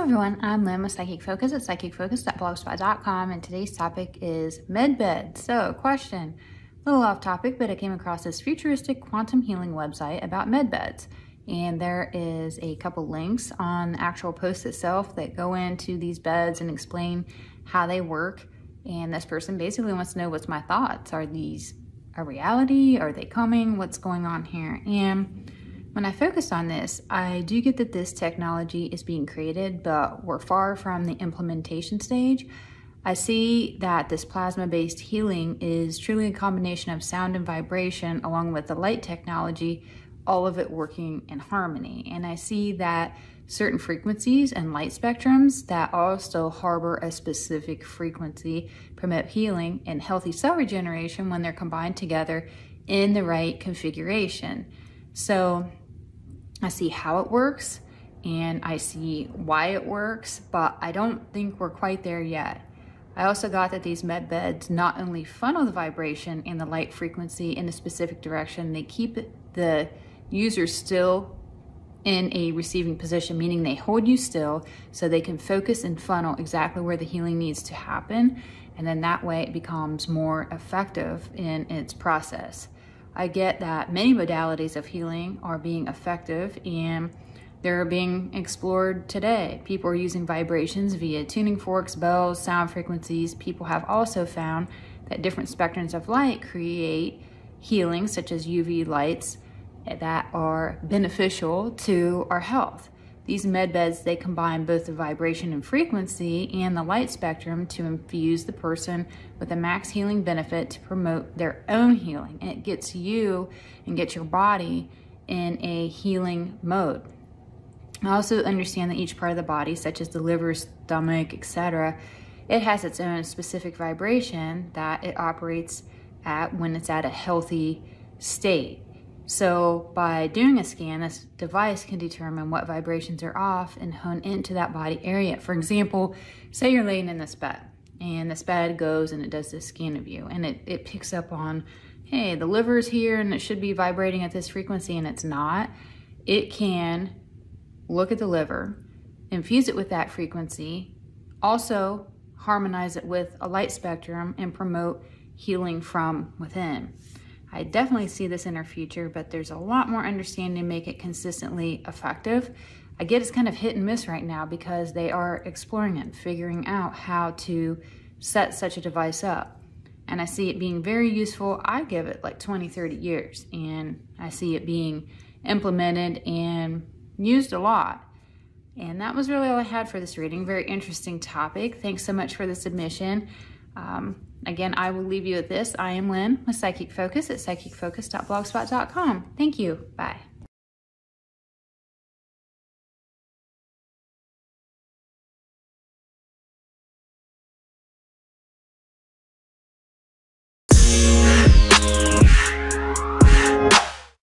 everyone, I'm Lynn with Psychic Focus at psychicfocus.blogspot.com and today's topic is medbed. So, question, a little off topic, but I came across this futuristic quantum healing website about medbeds. And there is a couple links on the actual post itself that go into these beds and explain how they work. And this person basically wants to know what's my thoughts. Are these a reality? Are they coming? What's going on here? And when I focus on this, I do get that this technology is being created, but we're far from the implementation stage. I see that this plasma based healing is truly a combination of sound and vibration along with the light technology, all of it working in harmony. And I see that certain frequencies and light spectrums that also harbor a specific frequency promote healing and healthy cell regeneration when they're combined together in the right configuration. So I see how it works and I see why it works, but I don't think we're quite there yet. I also got that these med beds not only funnel the vibration and the light frequency in a specific direction, they keep the user still in a receiving position, meaning they hold you still so they can focus and funnel exactly where the healing needs to happen. And then that way it becomes more effective in its process. I get that many modalities of healing are being effective and they're being explored today. People are using vibrations via tuning forks, bells, sound frequencies. People have also found that different spectrums of light create healing, such as UV lights, that are beneficial to our health. These med beds, they combine both the vibration and frequency and the light spectrum to infuse the person with a max healing benefit to promote their own healing. And it gets you and gets your body in a healing mode. I also understand that each part of the body, such as the liver, stomach, etc., it has its own specific vibration that it operates at when it's at a healthy state. So by doing a scan, this device can determine what vibrations are off and hone into that body area. For example, say you're laying in this bed and this bed goes and it does this scan of you and it, it picks up on, hey, the liver's here and it should be vibrating at this frequency and it's not. It can look at the liver, infuse it with that frequency, also harmonize it with a light spectrum and promote healing from within. I definitely see this in our future, but there's a lot more understanding to make it consistently effective. I get it's kind of hit and miss right now because they are exploring it, figuring out how to set such a device up. And I see it being very useful. I give it like 20, 30 years, and I see it being implemented and used a lot. And that was really all I had for this reading. Very interesting topic. Thanks so much for the submission. Um, again, I will leave you with this. I am Lynn with Psychic Focus at psychicfocus.blogspot.com. Thank you. Bye.